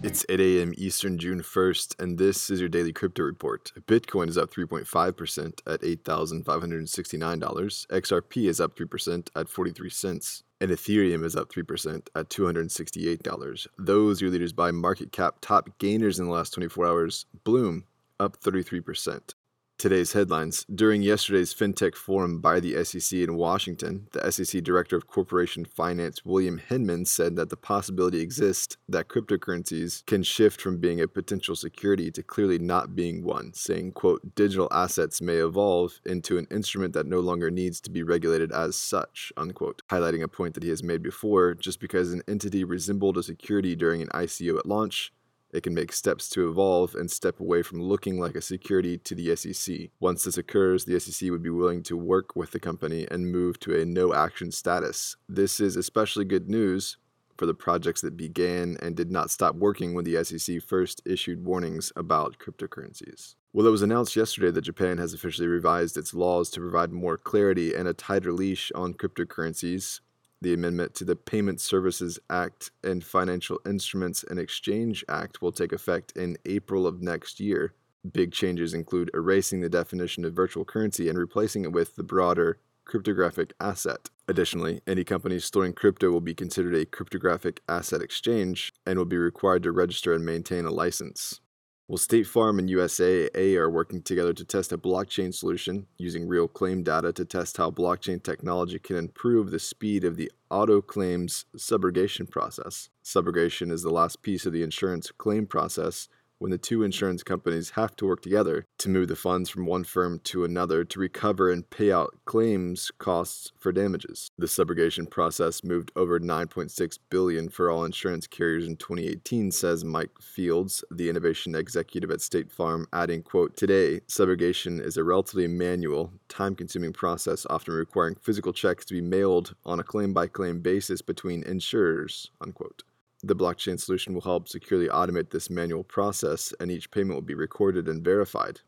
It's 8 a.m. Eastern, June 1st, and this is your daily crypto report. Bitcoin is up 3.5% at $8,569. XRP is up 3% at 43 cents. And Ethereum is up 3% at $268. Those your leaders by market cap. Top gainers in the last 24 hours Bloom up 33%. Today's headlines. During yesterday's FinTech forum by the SEC in Washington, the SEC Director of Corporation Finance, William Hinman, said that the possibility exists that cryptocurrencies can shift from being a potential security to clearly not being one, saying, quote, digital assets may evolve into an instrument that no longer needs to be regulated as such, unquote, highlighting a point that he has made before, just because an entity resembled a security during an ICO at launch it can make steps to evolve and step away from looking like a security to the SEC. Once this occurs, the SEC would be willing to work with the company and move to a no action status. This is especially good news for the projects that began and did not stop working when the SEC first issued warnings about cryptocurrencies. Well, it was announced yesterday that Japan has officially revised its laws to provide more clarity and a tighter leash on cryptocurrencies, the amendment to the Payment Services Act and Financial Instruments and Exchange Act will take effect in April of next year. Big changes include erasing the definition of virtual currency and replacing it with the broader cryptographic asset. Additionally, any company storing crypto will be considered a cryptographic asset exchange and will be required to register and maintain a license. Well, State Farm and USAA are working together to test a blockchain solution using real claim data to test how blockchain technology can improve the speed of the auto claims subrogation process. Subrogation is the last piece of the insurance claim process when the two insurance companies have to work together to move the funds from one firm to another to recover and pay out claims costs for damages. The subrogation process moved over 9.6 billion for all insurance carriers in 2018, says Mike Fields, the innovation executive at State Farm, adding, quote, Today, subrogation is a relatively manual, time-consuming process often requiring physical checks to be mailed on a claim-by-claim basis between insurers, unquote. The blockchain solution will help securely automate this manual process, and each payment will be recorded and verified.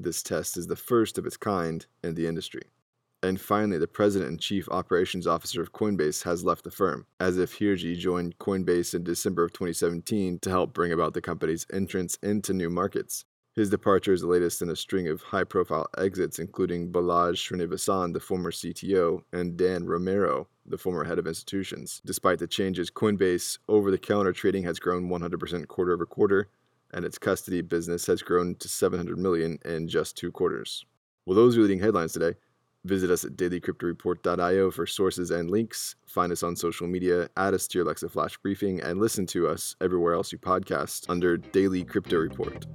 This test is the first of its kind in the industry. And finally, the president and chief operations officer of Coinbase has left the firm, Asif Hirji joined Coinbase in December of 2017 to help bring about the company's entrance into new markets. His departure is the latest in a string of high profile exits, including Balaji Srinivasan, the former CTO, and Dan Romero, the former head of institutions. Despite the changes, Coinbase over the counter trading has grown 100% quarter over quarter, and its custody business has grown to 700 million in just two quarters. Well, those are leading headlines today. Visit us at dailycryptoreport.io for sources and links. Find us on social media, add us to your Alexa Flash briefing, and listen to us everywhere else you podcast under Daily Crypto Report.